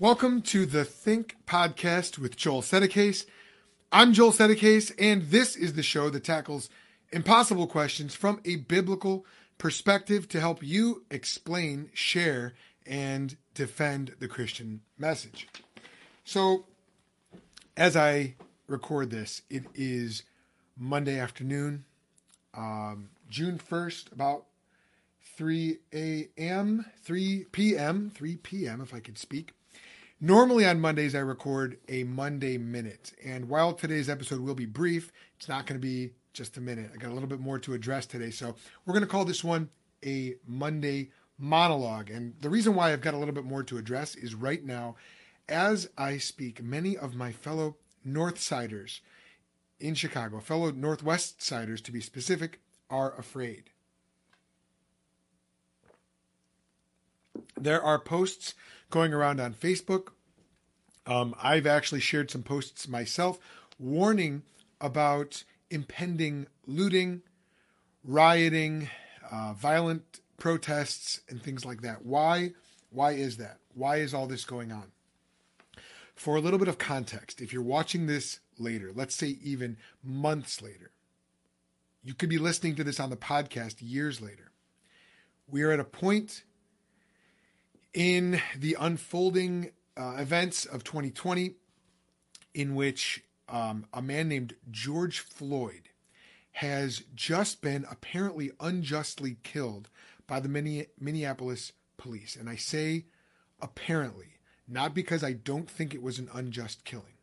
Welcome to the Think Podcast with Joel Settecase. I'm Joel Settecase, and this is the show that tackles impossible questions from a biblical perspective to help you explain, share, and defend the Christian message. So, as I record this, it is Monday afternoon, um, June 1st, about 3 a.m., 3 p.m., 3 p.m., if I could speak. Normally on Mondays, I record a Monday minute. And while today's episode will be brief, it's not going to be just a minute. I got a little bit more to address today. So we're going to call this one a Monday monologue. And the reason why I've got a little bit more to address is right now, as I speak, many of my fellow North Siders in Chicago, fellow Northwest Siders to be specific, are afraid. There are posts going around on Facebook. Um, I've actually shared some posts myself warning about impending looting, rioting, uh, violent protests, and things like that. Why? Why is that? Why is all this going on? For a little bit of context, if you're watching this later, let's say even months later, you could be listening to this on the podcast years later. We are at a point in the unfolding uh, events of 2020 in which um, a man named George Floyd has just been apparently unjustly killed by the Minneapolis police. And I say apparently, not because I don't think it was an unjust killing,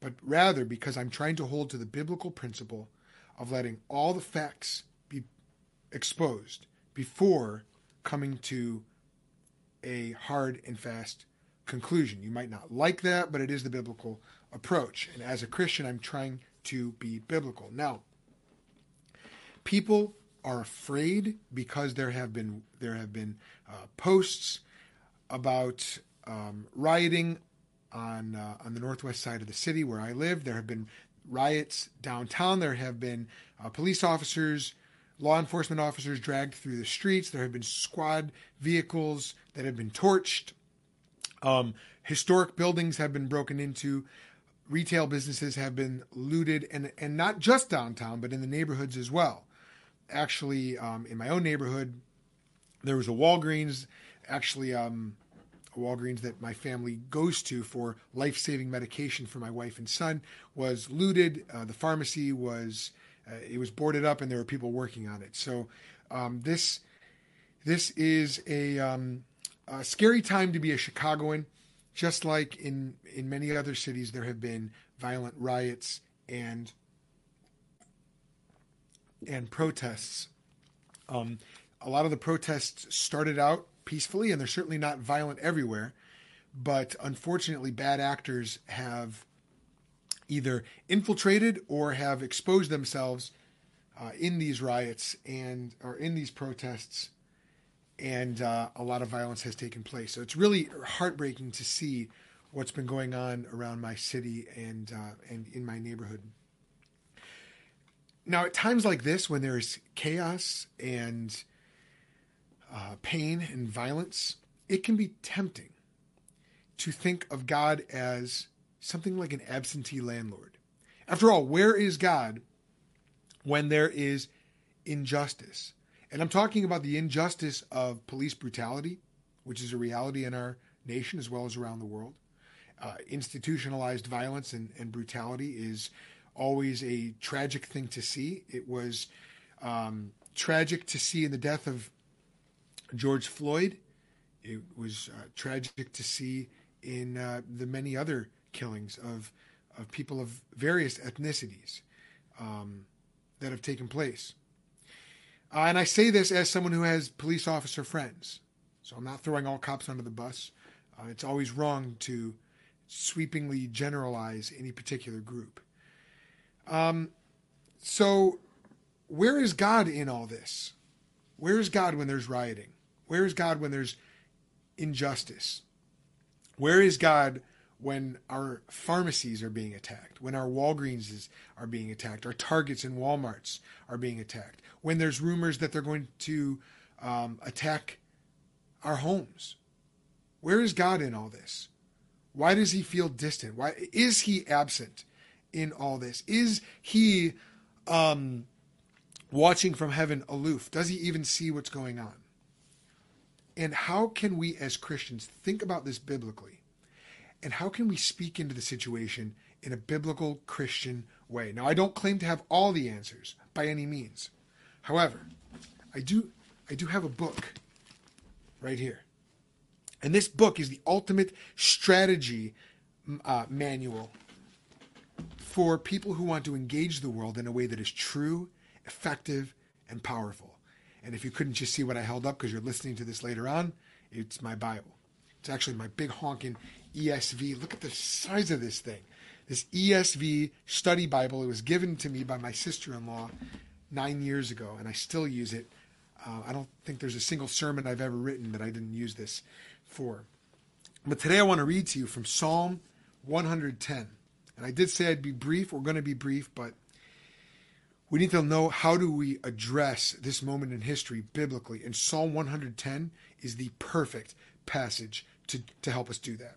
but rather because I'm trying to hold to the biblical principle of letting all the facts be exposed before coming to a hard and fast conclusion. You might not like that, but it is the biblical approach. And as a Christian, I'm trying to be biblical. Now, people are afraid because there have been there have been uh, posts about um, rioting on uh, on the northwest side of the city where I live. There have been riots downtown. There have been uh, police officers law enforcement officers dragged through the streets. There have been squad vehicles that have been torched. Um, historic buildings have been broken into. Retail businesses have been looted, and and not just downtown, but in the neighborhoods as well. Actually, um, in my own neighborhood, there was a Walgreens. Actually, um, a Walgreens that my family goes to for life-saving medication for my wife and son was looted. Uh, the pharmacy was uh, it was boarded up and there were people working on it. So um, this this is a, um, a, scary time to be a Chicagoan. Just like in in many other cities, there have been violent riots and and protests. Um, a lot of the protests started out peacefully, and they're certainly not violent everywhere. But unfortunately, bad actors have either infiltrated or have exposed themselves uh, in these riots and or in these protests, and uh, a lot of violence has taken place. So it's really heartbreaking to see what's been going on around my city and uh, and in my neighborhood. Now, at times like this, when there's chaos and uh, pain and violence, it can be tempting to think of God as something like an absentee landlord. After all, where is God when there is injustice? And I'm talking about the injustice of police brutality, which is a reality in our nation as well as around the world. Uh, institutionalized violence and, and, brutality is always a tragic thing to see. It was um, tragic to see in the death of George Floyd. It was uh, tragic to see in uh, the many other killings of of people of various ethnicities um, that have taken place. Uh, and I say this as someone who has police officer friends, so I'm not throwing all cops under the bus. Uh, it's always wrong to sweepingly generalize any particular group. Um, so, where is God in all this? Where is God when there's rioting? Where is God when there's injustice? Where is God when our pharmacies are being attacked, when our Walgreenses are being attacked, our Targets and Walmarts are being attacked, when there's rumors that they're going to um, attack our homes. Where is God in all this? Why does he feel distant? Why is he absent in all this? Is he um, watching from heaven aloof? Does he even see what's going on? And how can we as Christians think about this biblically? And how can we speak into the situation in a biblical Christian way? Now, I don't claim to have all the answers by any means. However, I do I do have a book right here. And this book is the ultimate strategy uh, manual for people who want to engage the world in a way that is true, effective, and powerful. And if you couldn't just see what I held up because you're listening to this later on, it's my Bible. It's actually my big honking ESV. Look at the size of this thing. This ESV study Bible. It was given to me by my sister in law nine years ago, and I still use it. Uh, I don't think there's a single sermon I've ever written that I didn't use this for. But today I want to read to you from Psalm 110. And I did say I'd be brief. We're going to be brief, but we need to know how do we address this moment in history biblically. And Psalm 110 is the perfect passage to, to help us do that.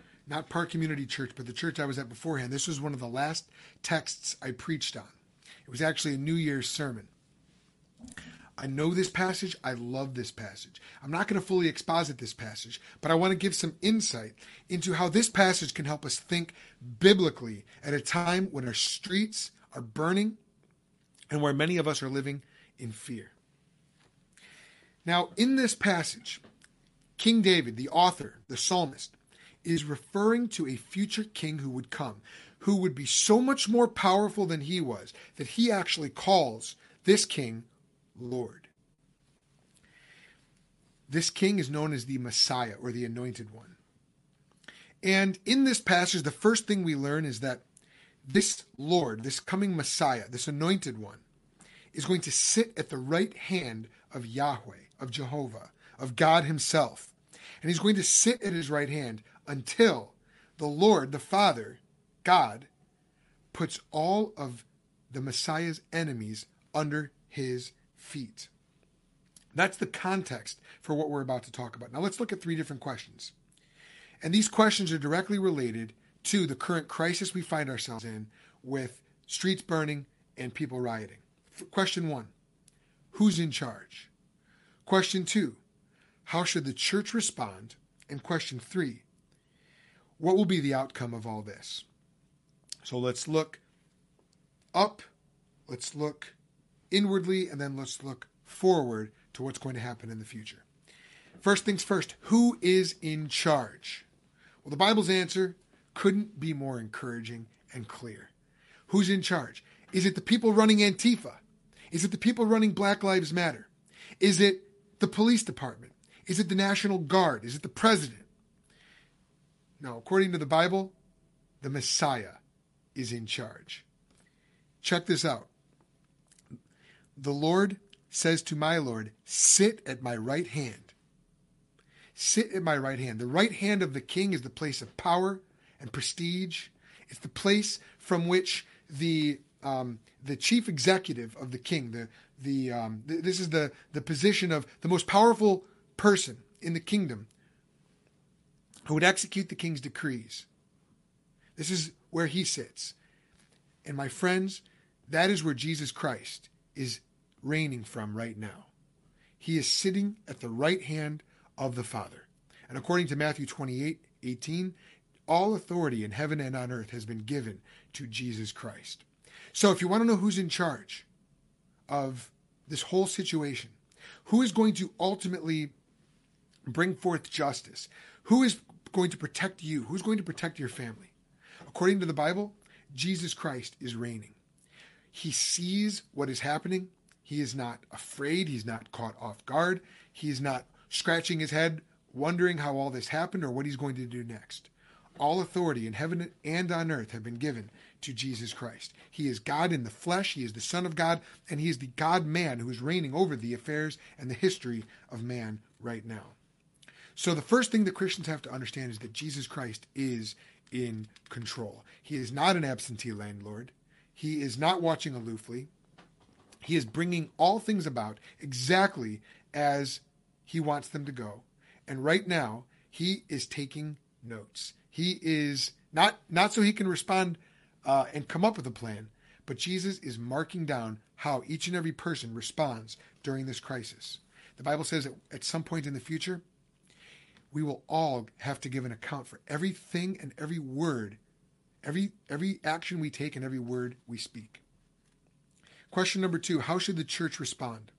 not Park Community Church, but the church I was at beforehand, this was one of the last texts I preached on. It was actually a New Year's sermon. I know this passage. I love this passage. I'm not going to fully exposit this passage, but I want to give some insight into how this passage can help us think biblically at a time when our streets are burning and where many of us are living in fear. Now, in this passage, King David, the author, the psalmist, is referring to a future king who would come, who would be so much more powerful than he was that he actually calls this king Lord. This king is known as the Messiah or the Anointed One. And in this passage, the first thing we learn is that this Lord, this coming Messiah, this Anointed One, is going to sit at the right hand of Yahweh, of Jehovah, of God Himself. And He's going to sit at His right hand until the Lord, the Father, God, puts all of the Messiah's enemies under His feet. That's the context for what we're about to talk about. Now let's look at three different questions. And these questions are directly related to the current crisis we find ourselves in with streets burning and people rioting. Question one Who's in charge? Question two How should the church respond? And question three What will be the outcome of all this? So let's look up, let's look inwardly, and then let's look forward to what's going to happen in the future. First things first, who is in charge? Well, the Bible's answer couldn't be more encouraging and clear. Who's in charge? Is it the people running Antifa? Is it the people running Black Lives Matter? Is it the police department? Is it the National Guard? Is it the president? No, according to the Bible, the Messiah is in charge. Check this out. The Lord says to my Lord, Sit at my right hand. Sit at my right hand. The right hand of the king is the place of power and prestige. It's the place from which the um, the chief executive of the king, the the um, th- this is the the position of the most powerful person in the kingdom who would execute the king's decrees. This is where he sits. And my friends, that is where Jesus Christ is reigning from right now. He is sitting at the right hand of the Father. And according to Matthew 28 18, all authority in heaven and on earth has been given to Jesus Christ. So if you want to know who's in charge of this whole situation, who is going to ultimately bring forth justice, who is going to protect you, who's going to protect your family, according to the Bible, Jesus Christ is reigning. He sees what is happening. He is not afraid. He's not caught off guard. He's not scratching his head, wondering how all this happened or what he's going to do next. All authority in heaven and on earth have been given to Jesus Christ. He is God in the flesh, He is the Son of God, and He is the God man who is reigning over the affairs and the history of man right now. So, the first thing that Christians have to understand is that Jesus Christ is in control. He is not an absentee landlord, He is not watching aloofly. He is bringing all things about exactly as He wants them to go. And right now, He is taking notes. He is not not so he can respond uh, and come up with a plan, but Jesus is marking down how each and every person responds during this crisis. The Bible says that at some point in the future, we will all have to give an account for everything and every word, every every action we take and every word we speak. Question number two: How should the church respond?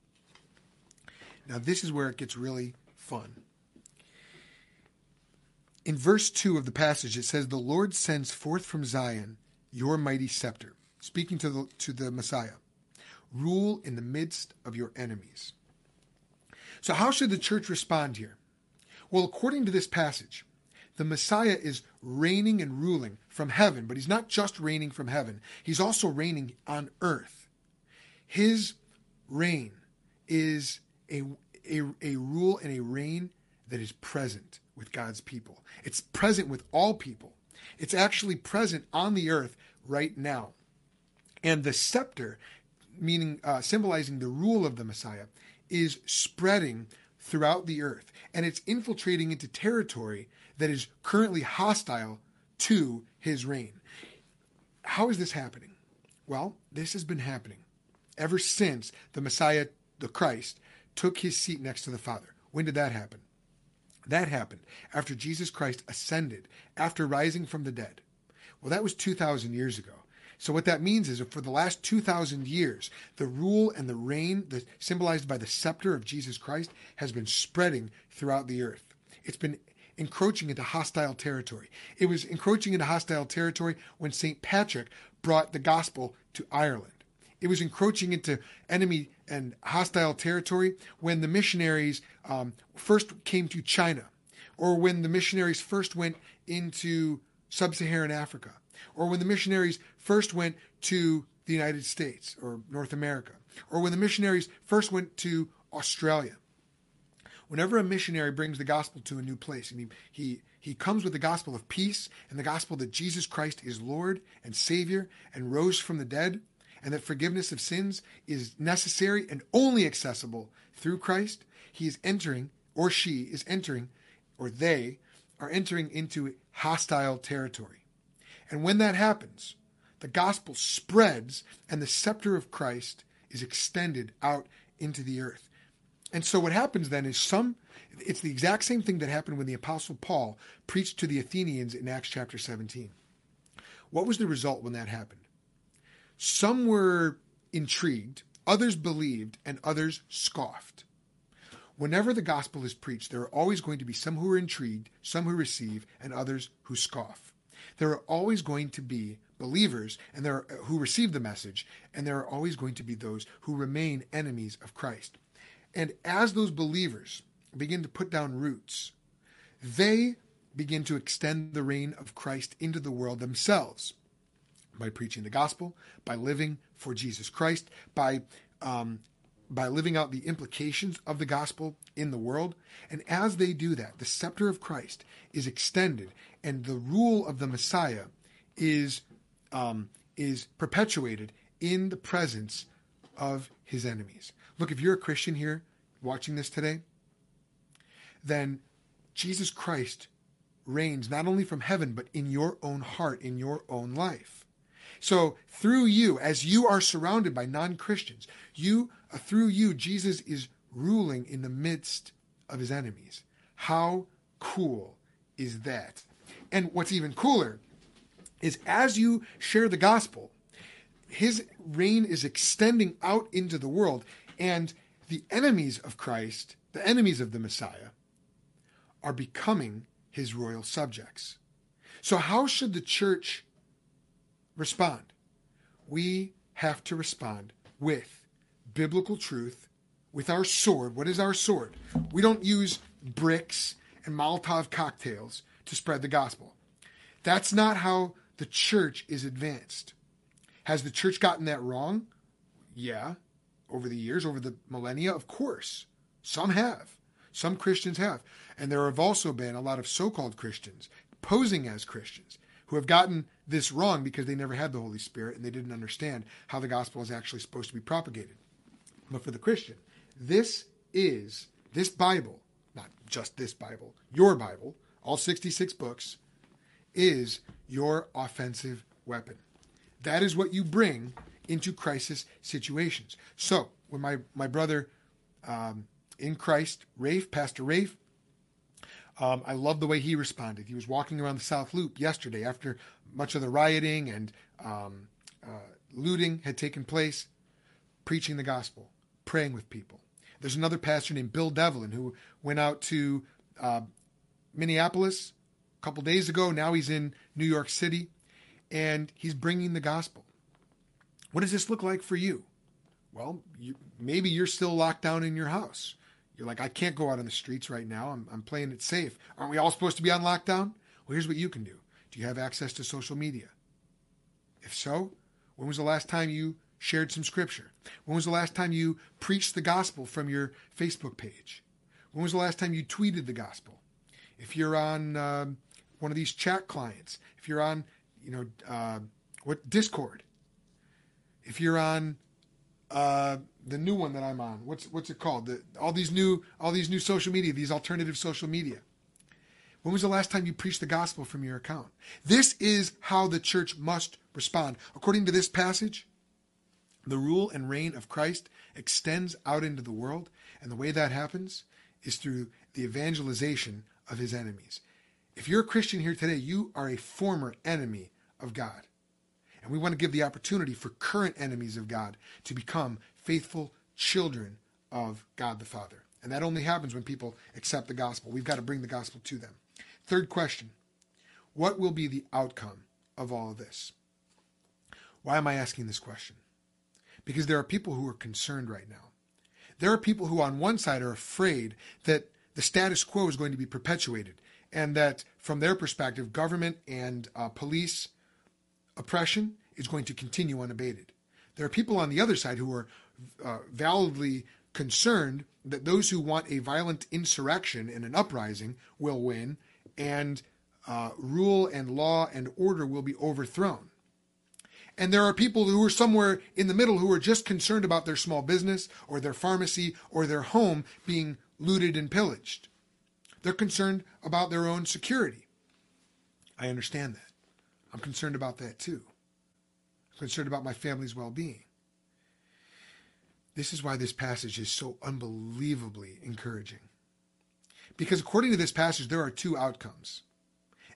Now, this is where it gets really fun in verse 2 of the passage, it says, The Lord sends forth from Zion your mighty scepter, speaking to the, to the Messiah. Rule in the midst of your enemies. So, how should the church respond here? Well, according to this passage, the Messiah is reigning and ruling from heaven, but he's not just reigning from heaven, he's also reigning on earth. His reign is a, a, a rule and a reign that is present with God's people. It's present with all people. It's actually present on the earth right now. And the scepter, meaning uh, symbolizing the rule of the Messiah, is spreading throughout the earth and it's infiltrating into territory that is currently hostile to his reign. How is this happening? Well, this has been happening ever since the Messiah, the Christ, took his seat next to the Father. When did that happen? That happened after Jesus Christ ascended, after rising from the dead. Well, that was 2,000 years ago. So what that means is that for the last 2,000 years, the rule and the reign, the, symbolized by the scepter of Jesus Christ, has been spreading throughout the earth. It's been encroaching into hostile territory. It was encroaching into hostile territory when St. Patrick brought the gospel to Ireland. It was encroaching into enemy and hostile territory when the missionaries um, first came to China, or when the missionaries first went into sub Saharan Africa, or when the missionaries first went to the United States or North America, or when the missionaries first went to Australia. Whenever a missionary brings the gospel to a new place, and he, he, he comes with the gospel of peace and the gospel that Jesus Christ is Lord and Savior and rose from the dead, and that forgiveness of sins is necessary and only accessible through Christ, he is entering, or she is entering, or they are entering into hostile territory. And when that happens, the gospel spreads and the scepter of Christ is extended out into the earth. And so what happens then is some it's the exact same thing that happened when the apostle Paul preached to the Athenians in Acts chapter 17. What was the result when that happened? Some were intrigued, others believed, and others scoffed. Whenever the gospel is preached, there are always going to be some who are intrigued, some who receive, and others who scoff. There are always going to be believers and there are, who receive the message, and there are always going to be those who remain enemies of Christ. And as those believers begin to put down roots, they begin to extend the reign of Christ into the world themselves by preaching the gospel, by living for Jesus Christ, by um, by living out the implications of the gospel in the world. And as they do that, the scepter of Christ is extended, and the rule of the Messiah is um, is perpetuated in the presence of his enemies. Look, if you're a Christian here watching this today, then Jesus Christ reigns not only from heaven, but in your own heart, in your own life. So through you, as you are surrounded by non-Christians, you uh, through you, Jesus is ruling in the midst of his enemies. How cool is that? And what's even cooler is as you share the gospel, his reign is extending out into the world, and the enemies of Christ, the enemies of the Messiah, are becoming his royal subjects. So, how should the church respond? We have to respond with biblical truth, with our sword. What is our sword? We don't use bricks and Molotov cocktails to spread the gospel. That's not how the church is advanced. Has the church gotten that wrong? Yeah. Over the years, over the millennia, of course. Some have. Some Christians have. And there have also been a lot of so called Christians posing as Christians who have gotten this wrong because they never had the Holy Spirit and they didn't understand how the gospel is actually supposed to be propagated. But for the Christian, this is this Bible, not just this Bible, your Bible, all 66 books, is your offensive weapon. That is what you bring into crisis situations. So, when my, my brother um, in Christ, Rafe, Pastor Rafe, um, I love the way he responded. He was walking around the South Loop yesterday after much of the rioting and um, uh, looting had taken place, preaching the gospel, praying with people. There's another pastor named Bill Devlin who went out to uh, Minneapolis a couple days ago. Now he's in New York City and he's bringing the gospel. What does this look like for you? Well, you, maybe you're still locked down in your house. You're like, I can't go out on the streets right now. I'm, I'm playing it safe. Aren't we all supposed to be on lockdown? Well, here's what you can do. Do you have access to social media? If so, when was the last time you shared some scripture? When was the last time you preached the gospel from your Facebook page? When was the last time you tweeted the gospel? If you're on um, one of these chat clients, if you're on, you know, uh, what Discord, if you're on uh, the new one that I'm on. What's what's it called? The, all these new all these new social media, these alternative social media. When was the last time you preached the gospel from your account? This is how the church must respond. According to this passage, the rule and reign of Christ extends out into the world, and the way that happens is through the evangelization of his enemies. If you're a Christian here today, you are a former enemy of God. And we want to give the opportunity for current enemies of God to become faithful children of God the Father. And that only happens when people accept the gospel. We've got to bring the gospel to them. Third question What will be the outcome of all of this? Why am I asking this question? Because there are people who are concerned right now. There are people who, on one side, are afraid that the status quo is going to be perpetuated and that, from their perspective, government and uh, police oppression is going to continue unabated. There are people on the other side who are uh, validly concerned that those who want a violent insurrection and an uprising will win, and uh, rule and law and order will be overthrown. And there are people who are somewhere in the middle who are just concerned about their small business or their pharmacy or their home being looted and pillaged. They're concerned about their own security. I understand that. I'm concerned about that too. I'm concerned about my family's well being. This is why this passage is so unbelievably encouraging. Because according to this passage, there are two outcomes.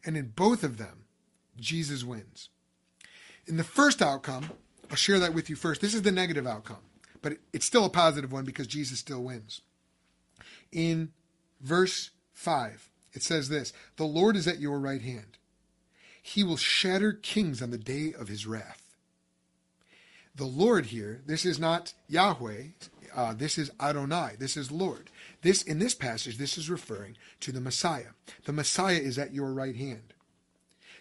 And in both of them, Jesus wins. In the first outcome, I'll share that with you first. This is the negative outcome, but it's still a positive one because Jesus still wins. In verse 5, it says this The Lord is at your right hand. He will shatter kings on the day of his wrath. The Lord here, this is not Yahweh, uh, this is Adonai, this is Lord. This in this passage, this is referring to the Messiah. The Messiah is at your right hand.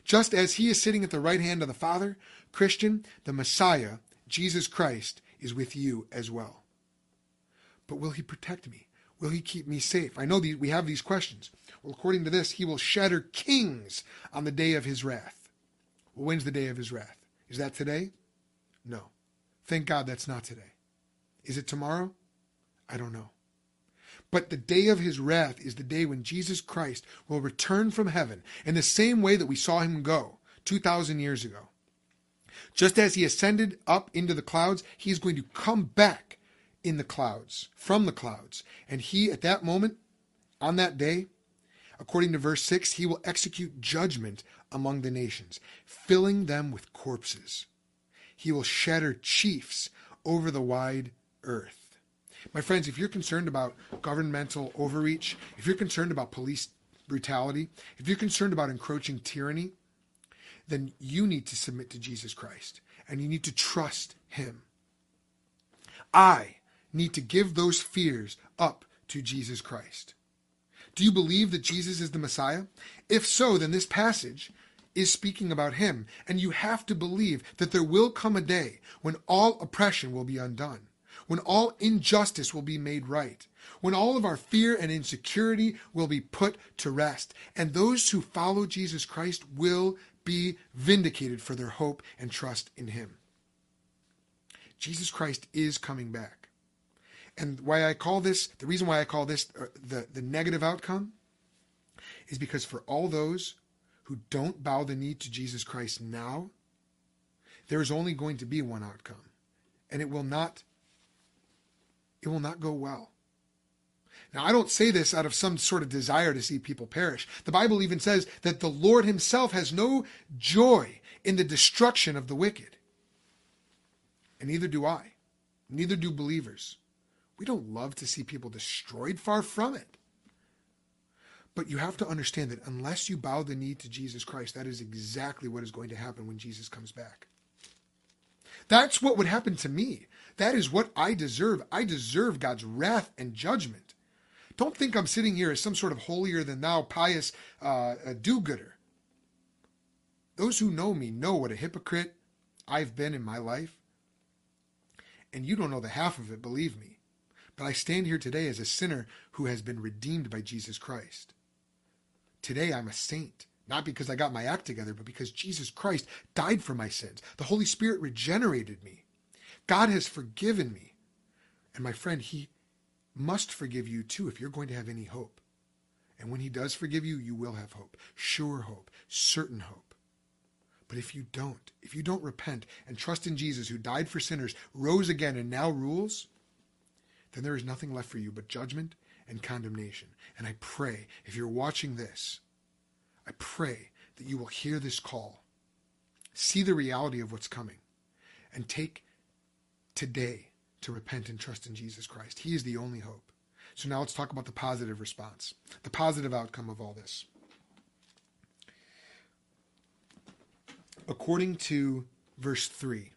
Just as he is sitting at the right hand of the Father, Christian, the Messiah, Jesus Christ, is with you as well. But will he protect me? Will he keep me safe? I know these, we have these questions. Well, according to this, he will shatter kings on the day of his wrath. Well, when's the day of his wrath? Is that today? No. Thank God that's not today. Is it tomorrow? I don't know. But the day of his wrath is the day when Jesus Christ will return from heaven in the same way that we saw him go 2,000 years ago. Just as he ascended up into the clouds, he is going to come back in the clouds, from the clouds. And he, at that moment, on that day, According to verse 6, he will execute judgment among the nations, filling them with corpses. He will shatter chiefs over the wide earth. My friends, if you're concerned about governmental overreach, if you're concerned about police brutality, if you're concerned about encroaching tyranny, then you need to submit to Jesus Christ and you need to trust him. I need to give those fears up to Jesus Christ. Do you believe that Jesus is the Messiah? If so, then this passage is speaking about him, and you have to believe that there will come a day when all oppression will be undone, when all injustice will be made right, when all of our fear and insecurity will be put to rest, and those who follow Jesus Christ will be vindicated for their hope and trust in him. Jesus Christ is coming back. And why I call this, the reason why I call this uh, the, the negative outcome is because for all those who don't bow the knee to Jesus Christ now, there is only going to be one outcome. And it will not it will not go well. Now, I don't say this out of some sort of desire to see people perish. The Bible even says that the Lord himself has no joy in the destruction of the wicked. And neither do I. Neither do believers. We don't love to see people destroyed, far from it. But you have to understand that unless you bow the knee to Jesus Christ, that is exactly what is going to happen when Jesus comes back. That's what would happen to me. That is what I deserve. I deserve God's wrath and judgment. Don't think I'm sitting here as some sort of holier than thou, pious uh, do gooder. Those who know me know what a hypocrite I've been in my life. And you don't know the half of it, believe me. But I stand here today as a sinner who has been redeemed by Jesus Christ. Today I'm a saint, not because I got my act together, but because Jesus Christ died for my sins. The Holy Spirit regenerated me. God has forgiven me. And my friend, He must forgive you too if you're going to have any hope. And when He does forgive you, you will have hope. Sure hope, certain hope. But if you don't, if you don't repent and trust in Jesus who died for sinners, rose again, and now rules, then there is nothing left for you but judgment and condemnation. And I pray, if you're watching this, I pray that you will hear this call, see the reality of what's coming, and take today to repent and trust in Jesus Christ. He is the only hope. So now let's talk about the positive response, the positive outcome of all this. According to verse 3.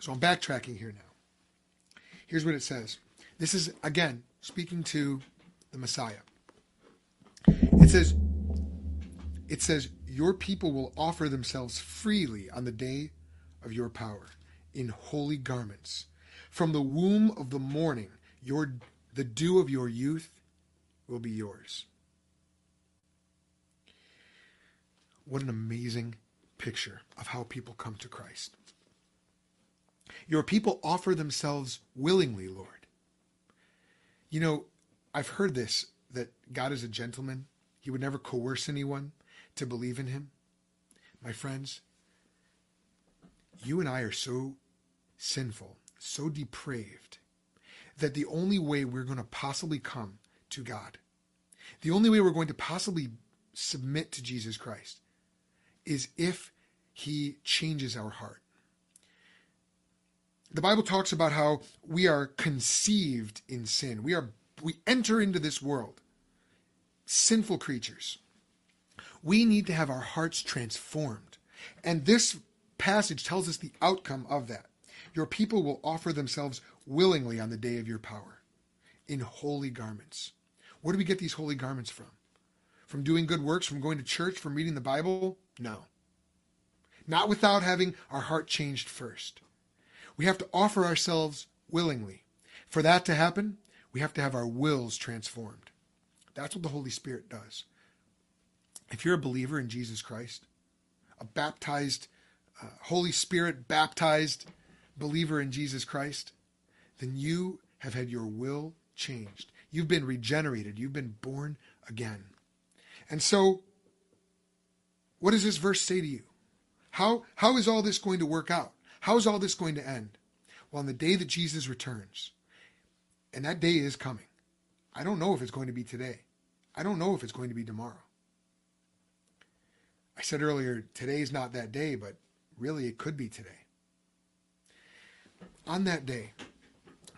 So I'm backtracking here now. Here's what it says. This is, again, speaking to the Messiah. It says, it says, Your people will offer themselves freely on the day of your power in holy garments. From the womb of the morning, your, the dew of your youth will be yours. What an amazing picture of how people come to Christ. Your people offer themselves willingly, Lord. You know, I've heard this that God is a gentleman. He would never coerce anyone to believe in him. My friends, you and I are so sinful, so depraved, that the only way we're going to possibly come to God, the only way we're going to possibly submit to Jesus Christ, is if he changes our heart the Bible talks about how we are conceived in sin. We are we enter into this world sinful creatures. We need to have our hearts transformed. And this passage tells us the outcome of that. Your people will offer themselves willingly on the day of your power in holy garments. Where do we get these holy garments from? From doing good works, from going to church, from reading the Bible? No. Not without having our heart changed first. We have to offer ourselves willingly. For that to happen, we have to have our wills transformed. That's what the Holy Spirit does. If you're a believer in Jesus Christ, a baptized, uh, Holy Spirit baptized believer in Jesus Christ, then you have had your will changed. You've been regenerated. You've been born again. And so, what does this verse say to you? How, how is all this going to work out? How is all this going to end? Well, on the day that Jesus returns, and that day is coming. I don't know if it's going to be today. I don't know if it's going to be tomorrow. I said earlier, today's not that day, but really it could be today. On that day,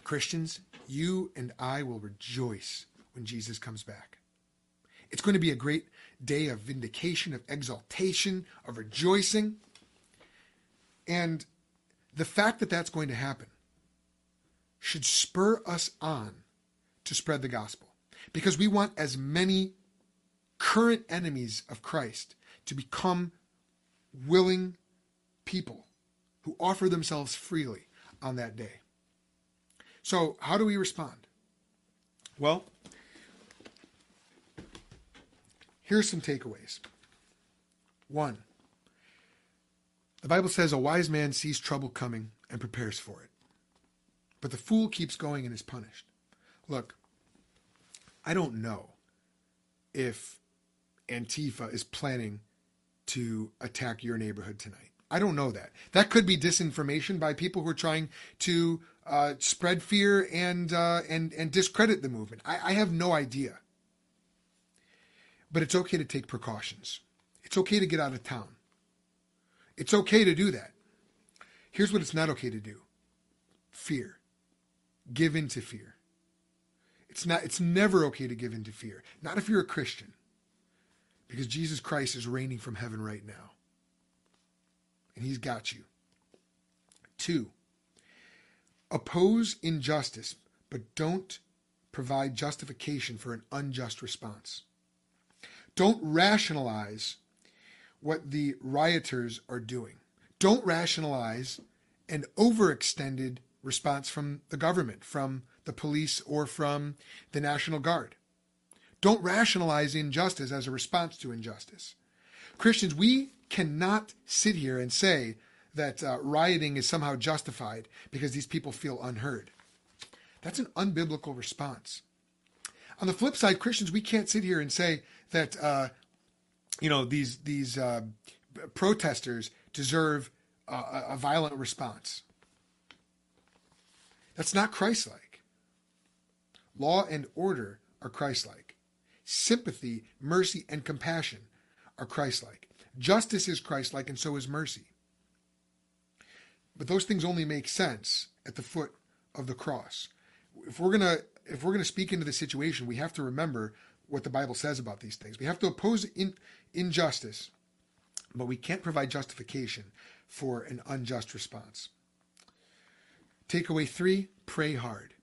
Christians, you and I will rejoice when Jesus comes back. It's going to be a great day of vindication, of exaltation, of rejoicing. And the fact that that's going to happen should spur us on to spread the gospel because we want as many current enemies of Christ to become willing people who offer themselves freely on that day. So, how do we respond? Well, here's some takeaways. One, the Bible says a wise man sees trouble coming and prepares for it, but the fool keeps going and is punished. Look, I don't know if Antifa is planning to attack your neighborhood tonight. I don't know that. That could be disinformation by people who are trying to uh, spread fear and uh, and and discredit the movement. I, I have no idea. But it's okay to take precautions. It's okay to get out of town. It's okay to do that. Here's what it's not okay to do: fear. Give in to fear. It's not. It's never okay to give in to fear. Not if you're a Christian because Jesus Christ is reigning from heaven right now. And he's got you. Two, oppose injustice, but don't provide justification for an unjust response. Don't rationalize what the rioters are doing. Don't rationalize an overextended response from the government, from the police, or from the National Guard. Don't rationalize injustice as a response to injustice. Christians, we cannot sit here and say that uh, rioting is somehow justified because these people feel unheard. That's an unbiblical response. On the flip side, Christians, we can't sit here and say that uh, you know these these uh, protesters deserve a, a violent response. That's not Christ-like. Law and order are Christ-like. Sympathy, mercy, and compassion are Christ like. Justice is Christ like, and so is mercy. But those things only make sense at the foot of the cross. If we're gonna if we're gonna speak into the situation, we have to remember what the Bible says about these things. We have to oppose in, injustice, but we can't provide justification for an unjust response. Takeaway three: pray hard.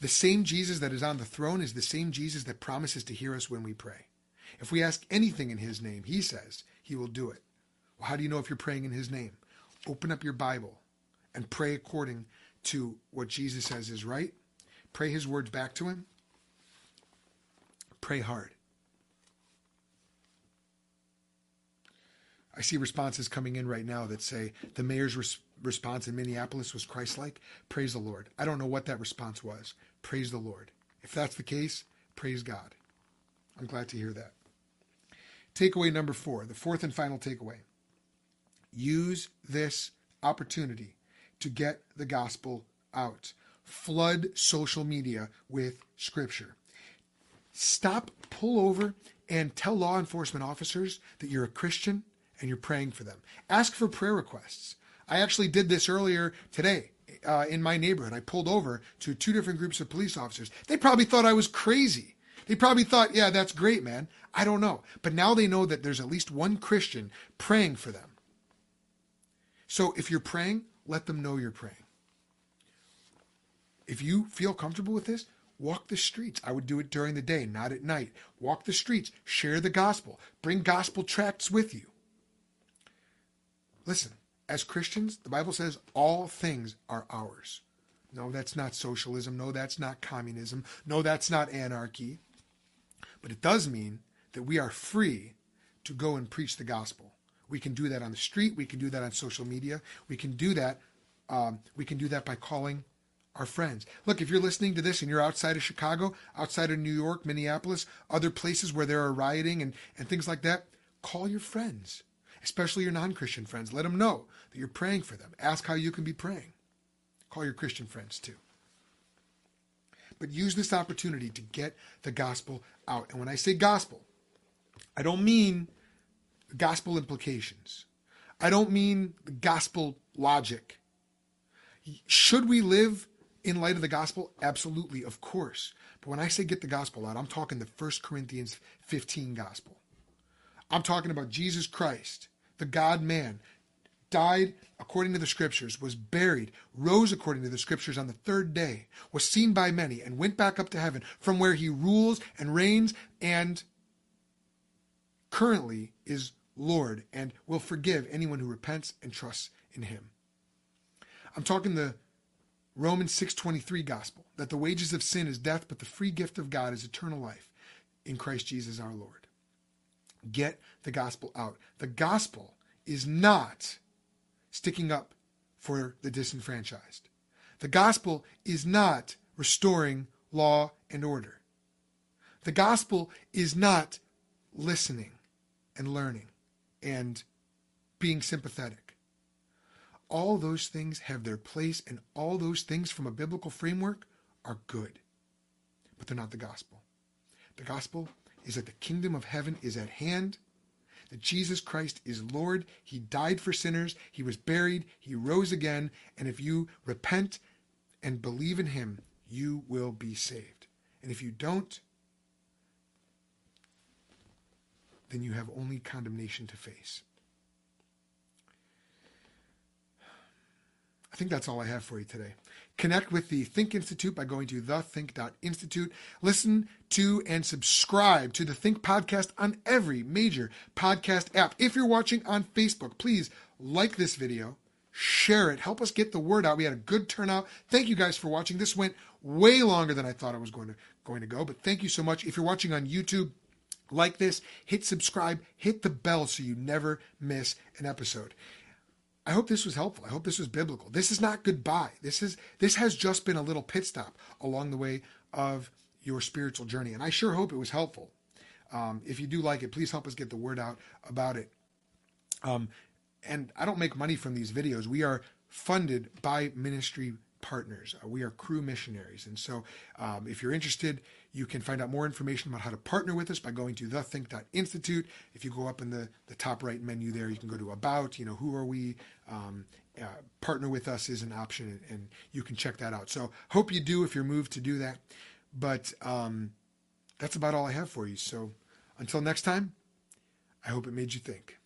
The same Jesus that is on the throne is the same Jesus that promises to hear us when we pray. If we ask anything in his name, he says he will do it. Well, how do you know if you're praying in his name? Open up your Bible and pray according to what Jesus says is right. Pray his words back to him. Pray hard. I see responses coming in right now that say the mayor's res- response in Minneapolis was Christ like. Praise the Lord. I don't know what that response was. Praise the Lord. If that's the case, praise God. I'm glad to hear that. Takeaway number four, the fourth and final takeaway. Use this opportunity to get the gospel out. Flood social media with scripture. Stop, pull over, and tell law enforcement officers that you're a Christian and you're praying for them. Ask for prayer requests. I actually did this earlier today uh, in my neighborhood. I pulled over to two different groups of police officers. They probably thought I was crazy. They probably thought, yeah, that's great, man. I don't know. But now they know that there's at least one Christian praying for them. So if you're praying, let them know you're praying. If you feel comfortable with this, walk the streets. I would do it during the day, not at night. Walk the streets, share the gospel, bring gospel tracts with you. Listen, as Christians, the Bible says all things are ours. No, that's not socialism. No, that's not communism. No, that's not anarchy. But it does mean that we are free to go and preach the gospel. We can do that on the street. We can do that on social media. We can do that. Um, we can do that by calling our friends. Look, if you're listening to this and you're outside of Chicago, outside of New York, Minneapolis, other places where there are rioting and, and things like that, call your friends especially your non Christian friends. Let them know that you're praying for them. Ask how you can be praying. Call your Christian friends too. but use this opportunity to get the gospel out. And when I say gospel, I don't mean gospel implications. I don't mean gospel logic. Should we live in light of the gospel? Absolutely, of course. But when I say get the gospel out, I'm talking the 1 Corinthians 15 gospel. I'm talking about Jesus Christ, the God man, died according to the scriptures, was buried, rose according to the scriptures on the third day, was seen by many, and went back up to heaven, from where he rules and reigns and currently is Lord and will forgive anyone who repents and trusts in him. I'm talking the Romans 6:23 gospel that the wages of sin is death but the free gift of God is eternal life in Christ Jesus our Lord. Get the gospel out. The gospel is not sticking up for the disenfranchised. The gospel is not restoring law and order. The gospel is not listening and learning and being sympathetic. All those things have their place, and all those things from a biblical framework are good. But they're not the gospel. The gospel is that the kingdom of heaven is at hand that Jesus Christ is Lord. He died for sinners. He was buried. He rose again. And if you repent and believe in him, you will be saved. And if you don't, then you have only condemnation to face. I think that's all I have for you today. Connect with the Think Institute by going to thethink.institute. Listen to and subscribe to the Think podcast on every major podcast app. If you're watching on Facebook, please like this video, share it, help us get the word out. We had a good turnout. Thank you guys for watching. This went way longer than I thought it was going to going to go, but thank you so much. If you're watching on YouTube, like this, hit subscribe, hit the bell so you never miss an episode. I hope this was helpful. I hope this was biblical. This is not goodbye. This is this has just been a little pit stop along the way of your spiritual journey, and I sure hope it was helpful. Um, if you do like it, please help us get the word out about it. Um, and I don't make money from these videos. We are funded by ministry partners. Uh, we are Cru missionaries. And so um, if you're interested, you can find out more information about how to partner with us by going to thethink.institute. If you go up in the, the top right menu there, you can go to About, you know, who are we? Um, uh, partner with us is an option, and, and, you can check that out. So hope you do if you're moved to do that. But um, that's about all I have for you. So until next time, I hope it made you think.